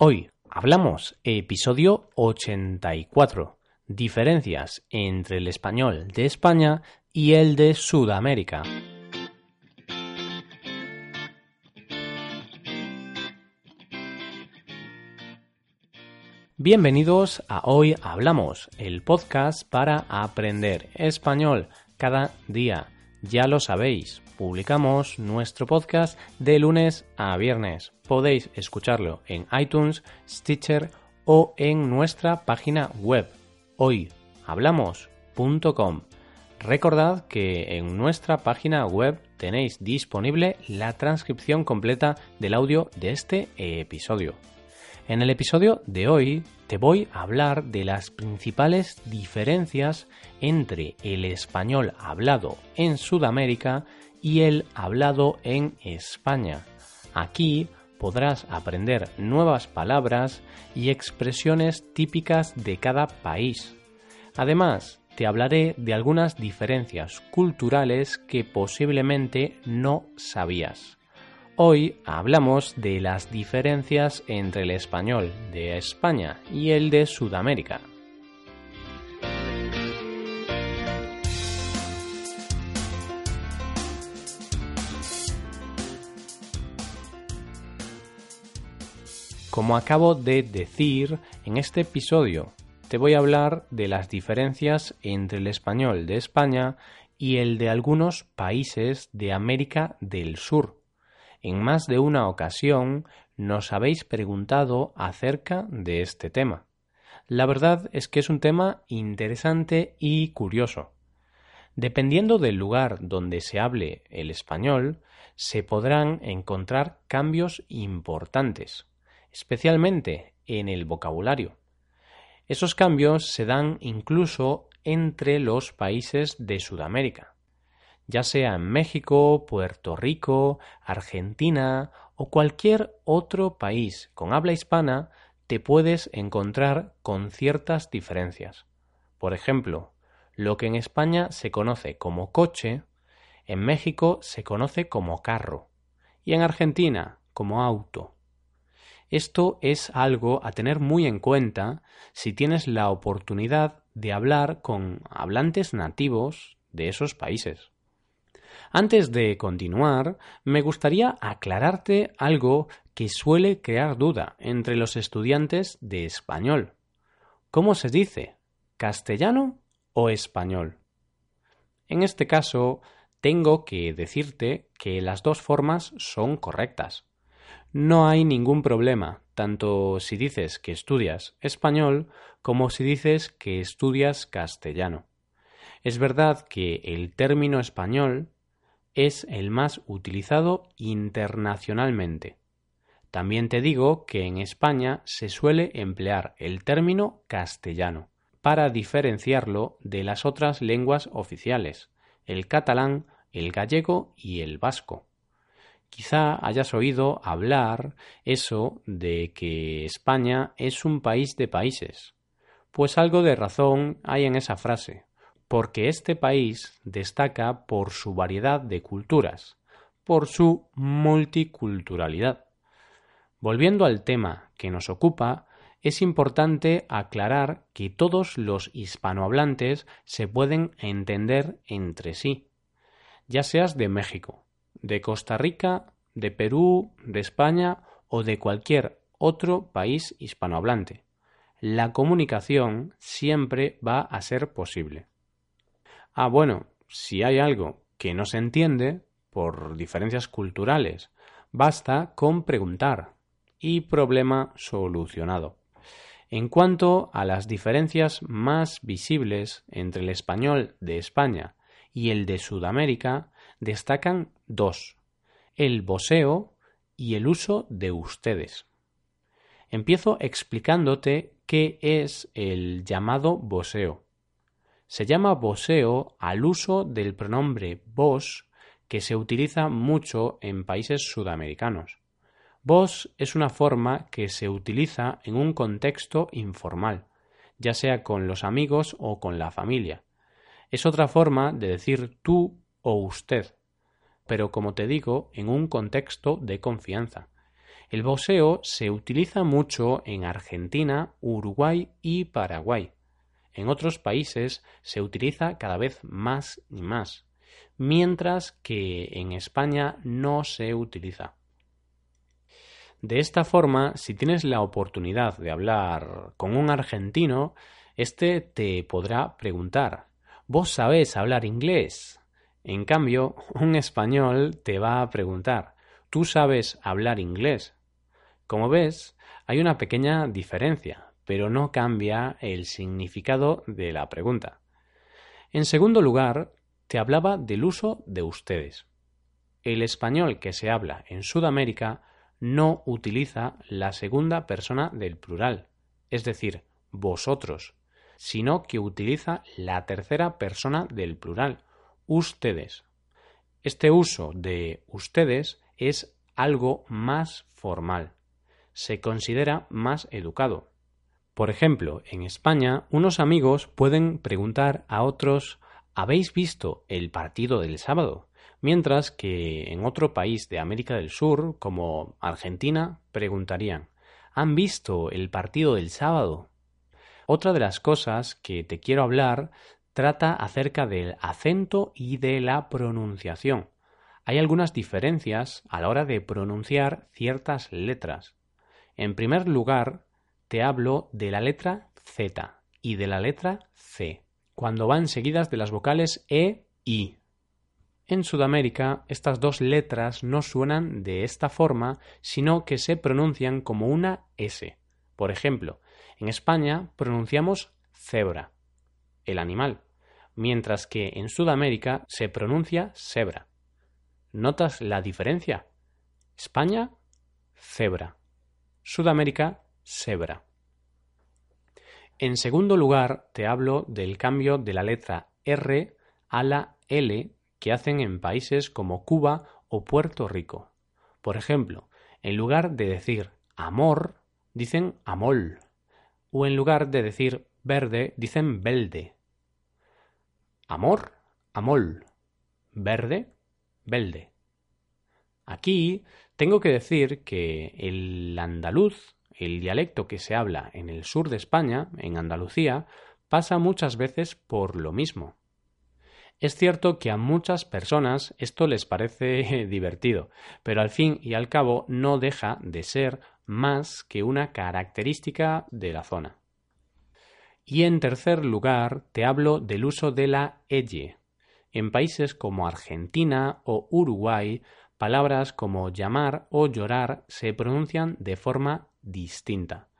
Hoy hablamos episodio 84. Diferencias entre el español de España y el de Sudamérica. Bienvenidos a Hoy Hablamos, el podcast para aprender español cada día. Ya lo sabéis, publicamos nuestro podcast de lunes a viernes. Podéis escucharlo en iTunes, Stitcher o en nuestra página web hoyhablamos.com. Recordad que en nuestra página web tenéis disponible la transcripción completa del audio de este episodio. En el episodio de hoy te voy a hablar de las principales diferencias entre el español hablado en Sudamérica y el hablado en España. Aquí podrás aprender nuevas palabras y expresiones típicas de cada país. Además, te hablaré de algunas diferencias culturales que posiblemente no sabías. Hoy hablamos de las diferencias entre el español de España y el de Sudamérica. Como acabo de decir, en este episodio te voy a hablar de las diferencias entre el español de España y el de algunos países de América del Sur en más de una ocasión nos habéis preguntado acerca de este tema. La verdad es que es un tema interesante y curioso. Dependiendo del lugar donde se hable el español, se podrán encontrar cambios importantes, especialmente en el vocabulario. Esos cambios se dan incluso entre los países de Sudamérica ya sea en México, Puerto Rico, Argentina o cualquier otro país con habla hispana, te puedes encontrar con ciertas diferencias. Por ejemplo, lo que en España se conoce como coche, en México se conoce como carro y en Argentina como auto. Esto es algo a tener muy en cuenta si tienes la oportunidad de hablar con hablantes nativos de esos países. Antes de continuar, me gustaría aclararte algo que suele crear duda entre los estudiantes de español. ¿Cómo se dice? ¿Castellano o español? En este caso, tengo que decirte que las dos formas son correctas. No hay ningún problema, tanto si dices que estudias español como si dices que estudias castellano. Es verdad que el término español es el más utilizado internacionalmente. También te digo que en España se suele emplear el término castellano para diferenciarlo de las otras lenguas oficiales, el catalán, el gallego y el vasco. Quizá hayas oído hablar eso de que España es un país de países. Pues algo de razón hay en esa frase, porque este país destaca por su variedad de culturas, por su multiculturalidad. Volviendo al tema que nos ocupa, es importante aclarar que todos los hispanohablantes se pueden entender entre sí, ya seas de México, de Costa Rica, de Perú, de España o de cualquier otro país hispanohablante. La comunicación siempre va a ser posible. Ah, bueno, si hay algo que no se entiende por diferencias culturales, basta con preguntar y problema solucionado. En cuanto a las diferencias más visibles entre el español de España y el de Sudamérica, destacan dos, el boseo y el uso de ustedes. Empiezo explicándote qué es el llamado boseo. Se llama voseo al uso del pronombre vos que se utiliza mucho en países sudamericanos. Vos es una forma que se utiliza en un contexto informal, ya sea con los amigos o con la familia. Es otra forma de decir tú o usted, pero como te digo, en un contexto de confianza. El voseo se utiliza mucho en Argentina, Uruguay y Paraguay. En otros países se utiliza cada vez más y más, mientras que en España no se utiliza. De esta forma, si tienes la oportunidad de hablar con un argentino, éste te podrá preguntar ¿Vos sabés hablar inglés? En cambio, un español te va a preguntar ¿Tú sabes hablar inglés? Como ves, hay una pequeña diferencia, pero no cambia el significado de la pregunta. En segundo lugar, te hablaba del uso de ustedes. El español que se habla en Sudamérica no utiliza la segunda persona del plural, es decir, vosotros, sino que utiliza la tercera persona del plural, ustedes. Este uso de ustedes es algo más formal. Se considera más educado. Por ejemplo, en España, unos amigos pueden preguntar a otros ¿Habéis visto el partido del sábado? mientras que en otro país de América del Sur, como Argentina, preguntarían ¿Han visto el partido del sábado? Otra de las cosas que te quiero hablar trata acerca del acento y de la pronunciación. Hay algunas diferencias a la hora de pronunciar ciertas letras. En primer lugar, te hablo de la letra Z y de la letra C, cuando van seguidas de las vocales E, I. En Sudamérica, estas dos letras no suenan de esta forma, sino que se pronuncian como una S. Por ejemplo, en España pronunciamos cebra, el animal, mientras que en Sudamérica se pronuncia cebra. ¿Notas la diferencia? España, cebra. Sudamérica, cebra. En segundo lugar, te hablo del cambio de la letra R a la L que hacen en países como Cuba o Puerto Rico. Por ejemplo, en lugar de decir amor, dicen amol, o en lugar de decir verde, dicen velde. Amor, amol, verde, velde. Aquí tengo que decir que el andaluz, el dialecto que se habla en el sur de España, en Andalucía, pasa muchas veces por lo mismo. Es cierto que a muchas personas esto les parece divertido, pero al fin y al cabo no deja de ser más que una característica de la zona. Y en tercer lugar, te hablo del uso de la elle. En países como Argentina o Uruguay, palabras como llamar o llorar se pronuncian de forma distinta.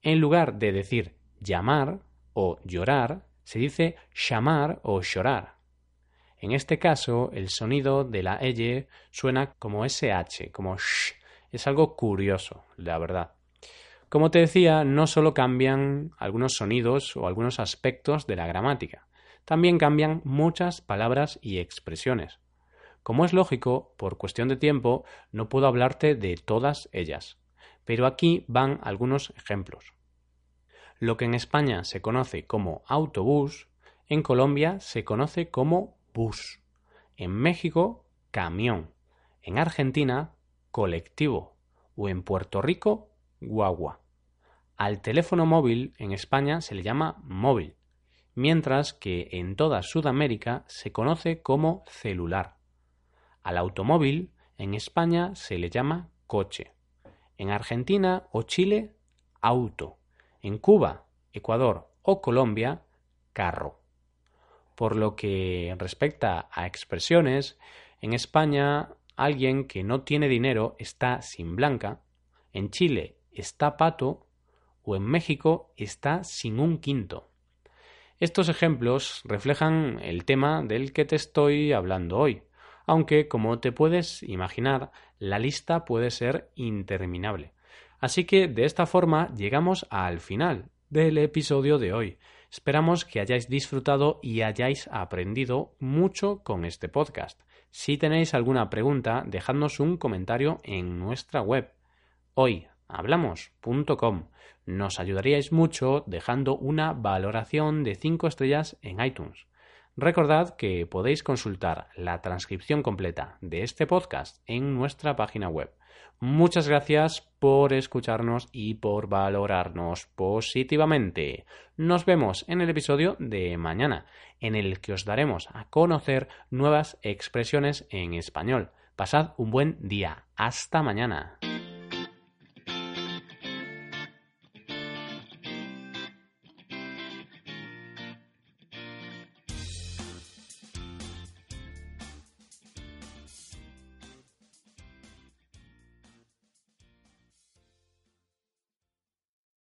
En lugar de decir llamar o llorar, se dice llamar o llorar. En este caso, el sonido de la L suena como SH, como sh. Es algo curioso, la verdad. Como te decía, no solo cambian algunos sonidos o algunos aspectos de la gramática, también cambian muchas palabras y expresiones. Como es lógico, por cuestión de tiempo, no puedo hablarte de todas ellas, pero aquí van algunos ejemplos. Lo que en España se conoce como autobús, en Colombia se conoce como bus. En México, camión. En Argentina, colectivo. O en Puerto Rico, guagua. Al teléfono móvil en España se le llama móvil, mientras que en toda Sudamérica se conoce como celular. Al automóvil en España se le llama coche. En Argentina o Chile, auto. En Cuba, Ecuador o Colombia, carro. Por lo que respecta a expresiones, en España alguien que no tiene dinero está sin blanca, en Chile está pato o en México está sin un quinto. Estos ejemplos reflejan el tema del que te estoy hablando hoy, aunque, como te puedes imaginar, la lista puede ser interminable. Así que de esta forma llegamos al final del episodio de hoy. Esperamos que hayáis disfrutado y hayáis aprendido mucho con este podcast. Si tenéis alguna pregunta, dejadnos un comentario en nuestra web hoyhablamos.com. Nos ayudaríais mucho dejando una valoración de 5 estrellas en iTunes. Recordad que podéis consultar la transcripción completa de este podcast en nuestra página web Muchas gracias por escucharnos y por valorarnos positivamente. Nos vemos en el episodio de mañana, en el que os daremos a conocer nuevas expresiones en español. Pasad un buen día. Hasta mañana.